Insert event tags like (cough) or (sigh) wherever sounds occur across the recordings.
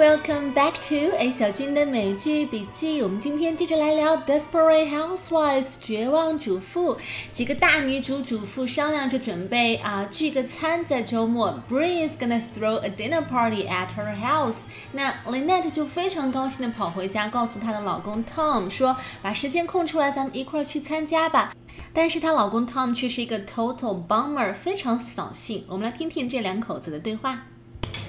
welcome back to A 小军的美剧笔记。我们今天接着来聊《Desperate Housewives》绝望主妇。几个大女主主妇商量着准备啊聚个餐，在周末。Brie is gonna throw a dinner party at her house。那 Lynette 就非常高兴的跑回家，告诉她的老公 Tom 说：“把时间空出来，咱们一块儿去参加吧。”但是她老公 Tom 却是一个 total bummer，非常扫兴。我们来听听这两口子的对话。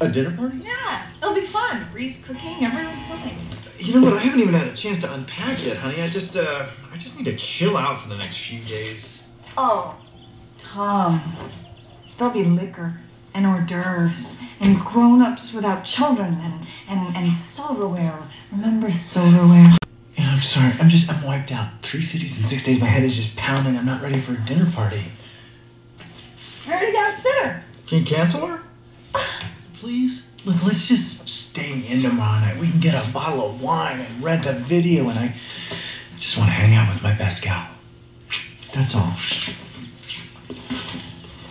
A dinner party? Yeah, it'll be fun. Bree's cooking, everyone's coming. You know what? I haven't even had a chance to unpack yet, honey. I just, uh, I just need to chill out for the next few days. Oh, Tom. There'll be liquor and hors d'oeuvres and grown-ups without children and, and, and silverware. Remember silverware? Yeah, I'm sorry. I'm just, I'm wiped out. Three cities in six days. My head is just pounding. I'm not ready for a dinner party. I already got a sitter. Can you cancel her? Please? Look, let's just stay in tomorrow night. We can get a bottle of wine and rent a video, and I just want to hang out with my best gal. That's all.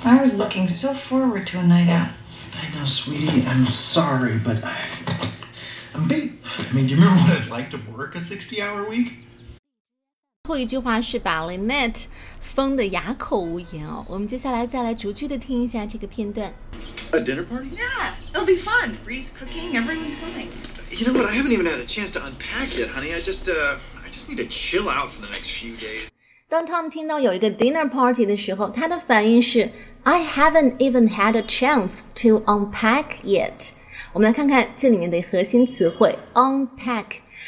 I was looking so forward to a night out. I know, sweetie. I'm sorry, but I, I'm big. I mean, do you remember what it's like to work a 60-hour week? 后一句话是把 Lynette 封的哑口无言哦。我们接下来再来逐句的听一下这个片段。 A dinner party? Yeah, it'll be fun. Bree's cooking, everyone's coming. You know what? I haven't even had a chance to unpack yet, honey. I just, uh, I just need to chill out for the next few days. 当 Tom 听到有一个 dinner party 的时候，他的反应是 I haven't even had a chance to unpack yet。我们来看看这里面的核心词汇 unpack。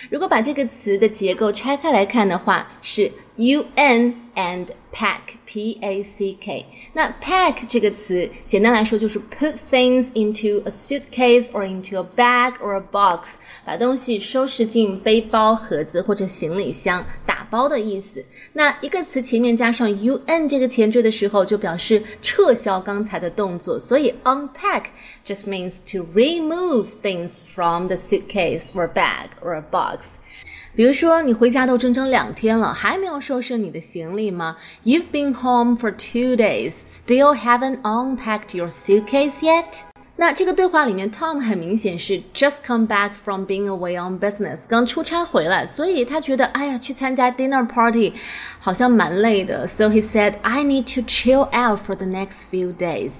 如果把这个词的结构拆开来看的话，是 un and pack p a c k。那 pack 这个词简单来说就是 put things into a suitcase or into a bag or a box，把东西收拾进背包、盒子或者行李箱，打包的意思。那一个词前面加上 un 这个前缀的时候，就表示撤销刚才的动作。所以 unpack just means to remove things from the suitcase or bag or a box。 比如说，你回家都整整两天了，还没有收拾你的行李吗？You've been home for two days, still haven't unpacked your suitcase yet. 那这个对话里面，Tom 很明显是 just come back from being away on business，刚出差回来，所以他觉得，哎呀，去参加 dinner party 好像蛮累的。So he said, I need to chill out for the next few days.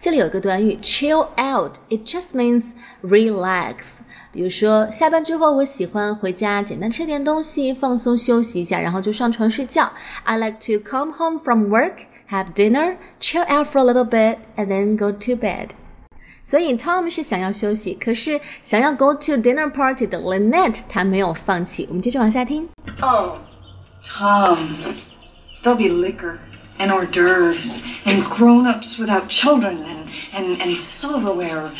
这里有一个短语 chill out，it just means relax。比如说，下班之后我喜欢回家简单吃点东西，放松休息一下，然后就上床睡觉。I like to come home from work, have dinner, chill out for a little bit, and then go to bed. 所以 Tom 是想要休息，可是想要 go to dinner party 的 Lynette 她没有放弃。我们接着往下听。 Oh, Tom. There'll be liquor and hors d'oeuvres and grown-ups without children and, and, and silverware.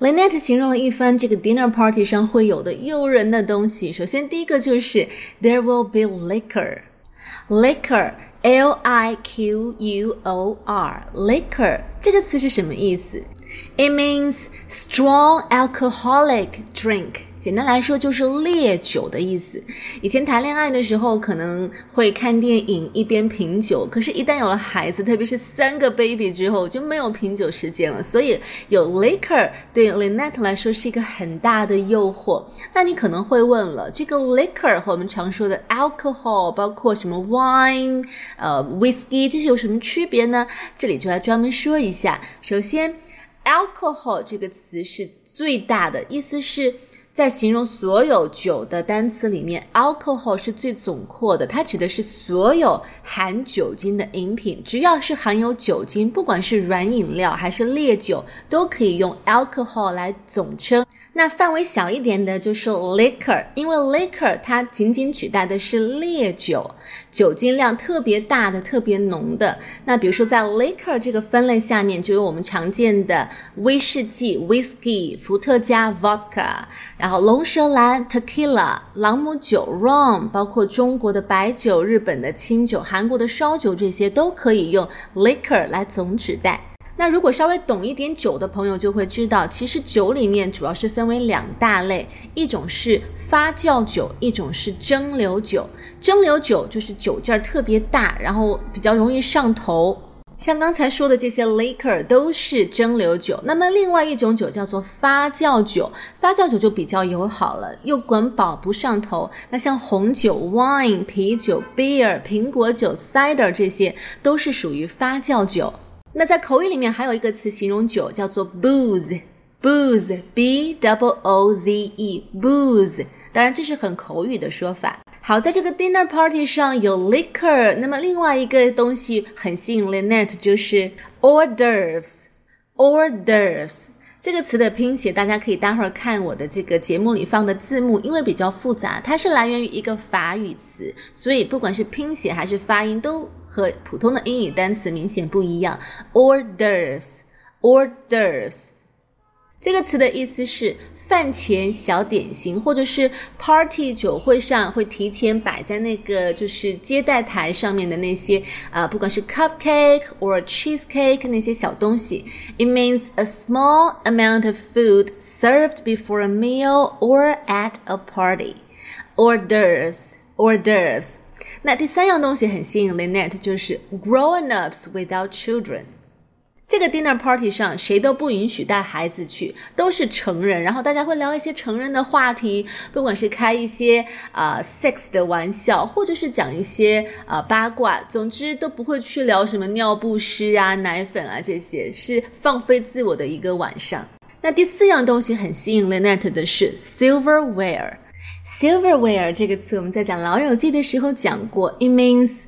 Lynette 形容了一番这个 dinner party 上会有的诱人的东西。首先，第一个就是 there will be liquor。liquor L I Q U O R liquor 这个词是什么意思 ？It means strong alcoholic drink。简单来说就是烈酒的意思。以前谈恋爱的时候可能会看电影一边品酒，可是，一旦有了孩子，特别是三个 baby 之后，就没有品酒时间了。所以有 liquor 对 Lynette 来说是一个很大的诱惑。那你可能会问了，这个 liquor 和我们常说的 alcohol，包括什么 wine、呃 whiskey，这些有什么区别呢？这里就来专门说一下。首先，alcohol 这个词是最大的，意思是。在形容所有酒的单词里面，alcohol 是最总括的，它指的是所有含酒精的饮品，只要是含有酒精，不管是软饮料还是烈酒，都可以用 alcohol 来总称。那范围小一点的就是 liquor，因为 liquor 它仅仅指代的是烈酒，酒精量特别大的、特别浓的。那比如说在 liquor 这个分类下面，就有我们常见的威士忌 （whisky）、伏特加 （vodka），然后龙舌兰 （tequila）、朗姆酒 （rum），包括中国的白酒、日本的清酒、韩国的烧酒，这些都可以用 liquor 来总指代。那如果稍微懂一点酒的朋友就会知道，其实酒里面主要是分为两大类，一种是发酵酒，一种是蒸馏酒。蒸馏酒就是酒劲儿特别大，然后比较容易上头。像刚才说的这些 liquor 都是蒸馏酒，那么另外一种酒叫做发酵酒，发酵酒就比较友好了，又管饱不上头。那像红酒 wine、啤酒 beer、苹果酒 cider 这些都是属于发酵酒。那在口语里面还有一个词形容酒叫做 booze，booze，b double o z e，booze。当然这是很口语的说法。好，在这个 dinner party 上有 liquor，那么另外一个东西很吸引 Lynette，就是 hors d'oeuvres。hors d'oeuvres 这个词的拼写，大家可以待会儿看我的这个节目里放的字幕，因为比较复杂，它是来源于一个法语词，所以不管是拼写还是发音，都和普通的英语单词明显不一样。Orders，orders，这个词的意思是。饭前小点心，或者是 party 酒会上会提前摆在那个就是接待台上面的那些啊，不管是 cupcake or cheesecake 那些小东西。It means a small amount of food served before a meal or at a party. or derves or derves。那第三样东西很吸引 Lynette，就是 grown-ups without children。这个 dinner party 上，谁都不允许带孩子去，都是成人。然后大家会聊一些成人的话题，不管是开一些啊 sex 的玩笑，或者是讲一些啊八卦，总之都不会去聊什么尿不湿啊、奶粉啊这些，是放飞自我的一个晚上。那第四样东西很吸引 Lynette 的是 silverware。silverware 这个词我们在讲《老友记》的时候讲过，it means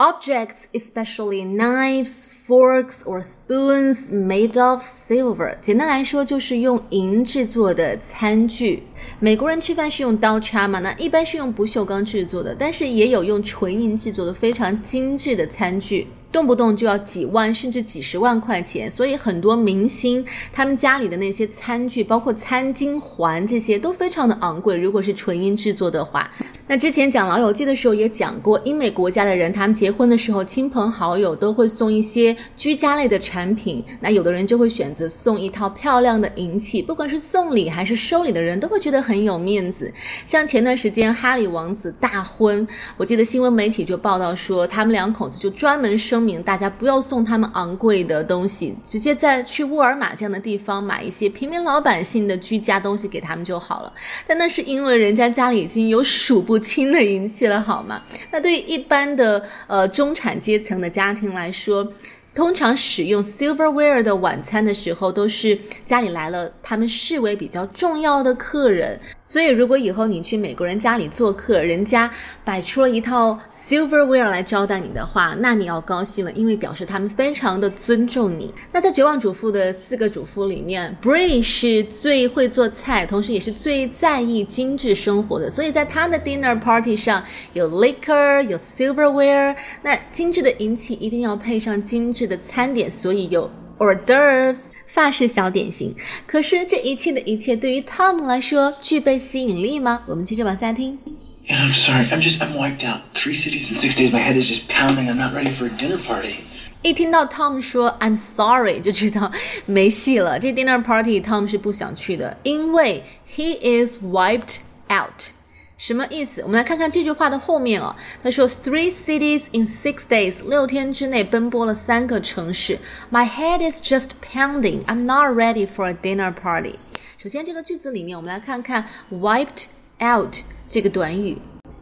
objects, especially knives. Forks or spoons made of silver，简单来说就是用银制作的餐具。 美国人吃饭是用刀叉嘛？那一般是用不锈钢制作的，但是也有用纯银制作的非常精致的餐具。动不动就要几万甚至几十万块钱，所以很多明星他们家里的那些餐具，包括餐巾环这些都非常的昂贵。如果是纯银制作的话，那之前讲老友记的时候也讲过，英美国家的人他们结婚的时候，亲朋好友都会送一些居家类的产品。那有的人就会选择送一套漂亮的银器，不管是送礼还是收礼的人都会觉得很有面子。像前段时间哈里王子大婚，我记得新闻媒体就报道说，他们两口子就专门声。明大家不要送他们昂贵的东西，直接在去沃尔玛这样的地方买一些平民老百姓的居家东西给他们就好了。但那是因为人家家里已经有数不清的银器了，好吗？那对于一般的呃中产阶层的家庭来说。通常使用 silverware 的晚餐的时候，都是家里来了他们视为比较重要的客人。所以，如果以后你去美国人家里做客，人家摆出了一套 silverware 来招待你的话，那你要高兴了，因为表示他们非常的尊重你。那在绝望主妇的四个主妇里面，Bree 是最会做菜，同时也是最在意精致生活的。所以在她的 dinner party 上有 liquor，有 silverware，那精致的银器一定要配上精致。的餐点，所以有 hors d'oeuvres 法式小点心。可是这一切的一切对于 Tom 来说具备吸引力吗？我们接着往下听。Yeah, I'm sorry. I'm just I'm wiped out. Three cities in six days. My head is just pounding. I'm not ready for a dinner party. 一听到 Tom 说 I'm sorry，就知道没戏了。这 dinner party Tom 是不想去的，因为 he is wiped out。什么意思？我们来看看这句话的后面哦。他说，Three cities in six days，六天之内奔波了三个城市。My head is just pounding. I'm not ready for a dinner party。首先，这个句子里面，我们来看看 wiped out 这个短语。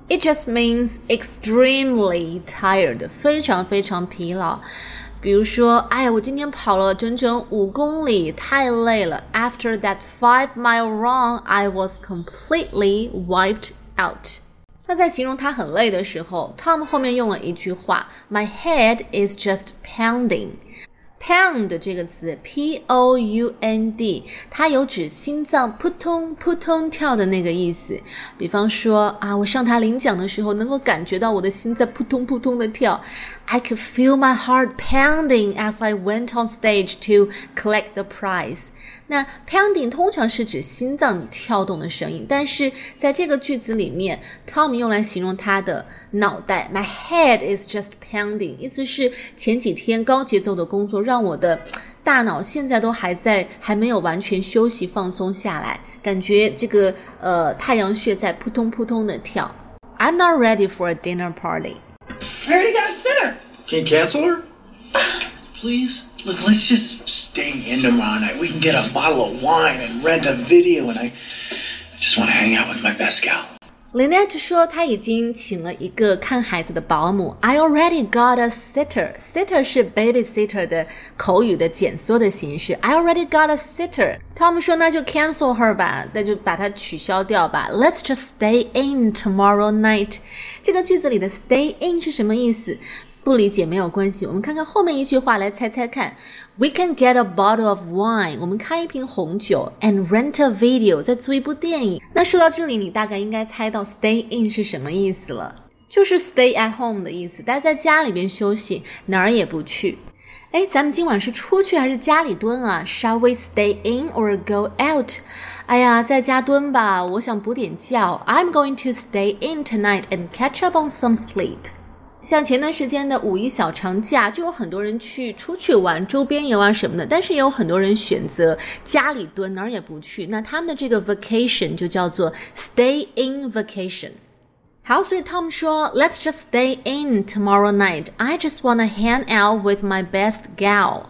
It just means extremely tired，非常非常疲劳。比如说，哎呀，我今天跑了整整五公里，太累了。After that five mile run, I was completely wiped out。那在形容他很累的时候，Tom 后面用了一句话：My head is just pounding。Pound 这个词，P O U N D，它有指心脏扑通扑通跳的那个意思。比方说啊，我上台领奖的时候，能够感觉到我的心在扑通扑通的跳。I could feel my heart pounding as I went on stage to collect the prize。那 pounding 通常是指心脏跳动的声音，但是在这个句子里面，Tom 用来形容他的脑袋，My head is just pounding，意思是前几天高节奏的工作让我的大脑现在都还在，还没有完全休息放松下来，感觉这个呃太阳穴在扑通扑通的跳。I'm not ready for a dinner party. I already got a sitter. Can you cancel her? (laughs) Please? Look, let's just stay in tomorrow night. We can get a bottle of wine and rent a video, and I, I just want to hang out with my best gal. Lynette 说她已经请了一个看孩子的保姆。I already got a sitter. Sitter 是 babysitter 的口语的简缩的形式。I already got a sitter. Tom 说那就 cancel her 吧，那就把它取消掉吧。Let's just stay in tomorrow night. 这个句子里的 stay in 是什么意思？ 不理解没有关系，我们看看后面一句话来猜猜看。We can get a bottle of wine，我们开一瓶红酒，and rent a video，再租一部电影。那说到这里，你大概应该猜到 stay in 是什么意思了，就是 stay at home 的意思，待在家里边休息，哪儿也不去。哎，咱们今晚是出去还是家里蹲啊？Shall we stay in or go out？哎呀，在家蹲吧，我想补点觉。I'm going to stay in tonight and catch up on some sleep。 像前段时间的五一小长假，就有很多人去出去玩，周边游啊什么的，但是也有很多人选择家里蹲，哪儿也不去。那他们的这个 vacation 就叫做 stay in vacation。好，所以 Tom 说，Let's just stay in tomorrow night. I just wanna hang out with my best gal.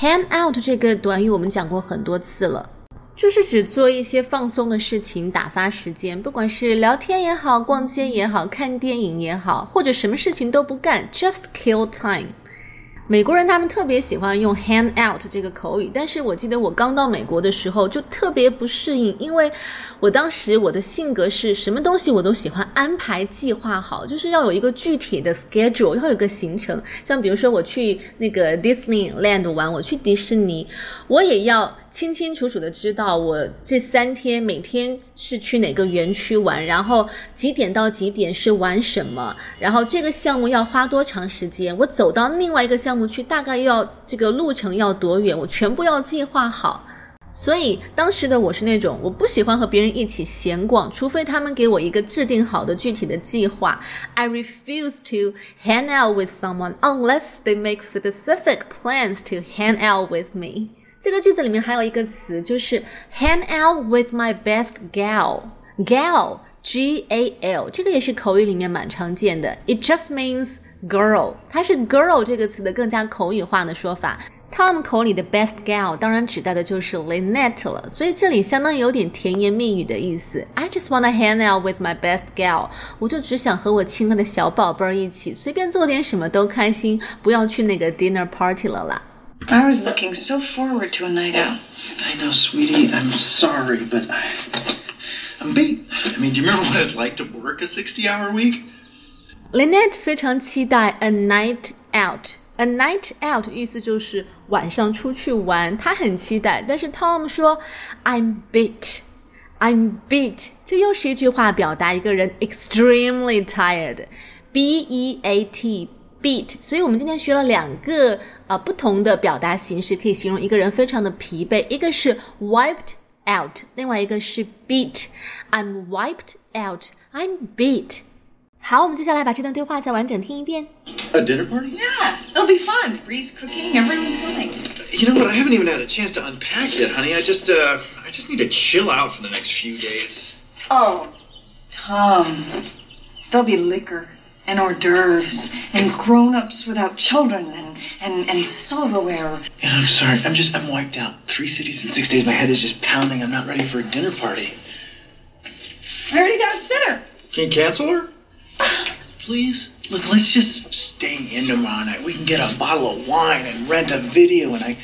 Hang out 这个短语我们讲过很多次了。就是指做一些放松的事情，打发时间，不管是聊天也好，逛街也好，看电影也好，或者什么事情都不干，just kill time。美国人他们特别喜欢用 hang out 这个口语，但是我记得我刚到美国的时候就特别不适应，因为我当时我的性格是什么东西我都喜欢安排计划好，就是要有一个具体的 schedule，要有个行程。像比如说我去那个 Disneyland 玩，我去迪士尼，我也要清清楚楚的知道我这三天每天是去哪个园区玩，然后几点到几点是玩什么，然后这个项目要花多长时间，我走到另外一个项目去大概要这个路程要多远，我全部要计划好。所以当时的我是那种我不喜欢和别人一起闲逛，除非他们给我一个制定好的具体的计划。I refuse to hang out with someone unless they make specific plans to hang out with me。这个句子里面还有一个词，就是 hang out with my best gal。gal G A L 这个也是口语里面蛮常见的。It just means girl，它是 girl 这个词的更加口语化的说法。Tom 口里的 best gal 当然指代的就是 Lynette 了，所以这里相当于有点甜言蜜语的意思。I just wanna hang out with my best gal，我就只想和我亲爱的小宝贝儿一起，随便做点什么都开心，不要去那个 dinner party 了啦。I was looking so forward to a night out. I know, sweetie. I'm sorry, but I, I'm beat. I mean, do you remember what it's like to work a 60 hour week? Lynette 非常期待 a night out。A night out 意思就是晚上出去玩，她很期待。但是 Tom 说 I'm beat, I'm beat，这又是一句话表达一个人 extremely tired。B E A T beat，所以我们今天学了两个啊、呃、不同的表达形式，可以形容一个人非常的疲惫。一个是 wiped out，另外一个是 beat。I'm wiped out, I'm beat。好，我们接下来把这段对话再完整听一遍。 A dinner party? Yeah, it'll be fun. Bree's cooking, everyone's coming. You know what? I haven't even had a chance to unpack yet, honey. I just, uh, I just need to chill out for the next few days. Oh, Tom. There'll be liquor and hors d'oeuvres and grown-ups without children and, and, and silverware. Yeah, I'm sorry. I'm just, I'm wiped out. Three cities in six days. My head is just pounding. I'm not ready for a dinner party. I already got a sitter. Can you cancel her? Please? Look, let's just stay in tomorrow night. We can get a bottle of wine and rent a video, and I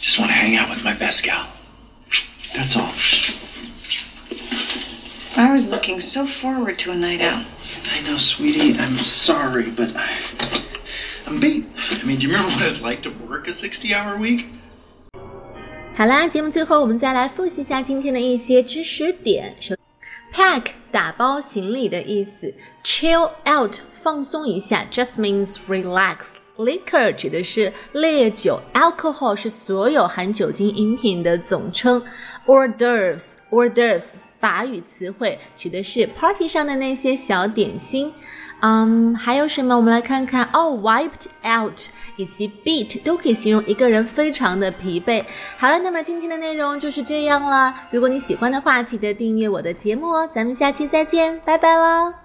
just want to hang out with my best gal. That's all. I was looking so forward to a night out. I know, sweetie. I'm sorry, but I, I'm beat. I mean, do you remember what it's like to work a 60 hour week? 好啦，节目最后我们再来复习一下今天的一些知识点。首 pack 打包行李的意思，chill out 放松一下，just means relax。Liquor 指的是烈酒，alcohol 是所有含酒精饮品的总称。hors d'oeuvres hors d'oeuvres 法语词汇指的是 party 上的那些小点心。嗯，还有什么？我们来看看哦，wiped out 以及 beat 都可以形容一个人非常的疲惫。好了，那么今天的内容就是这样了。如果你喜欢的话，记得订阅我的节目哦。咱们下期再见，拜拜喽。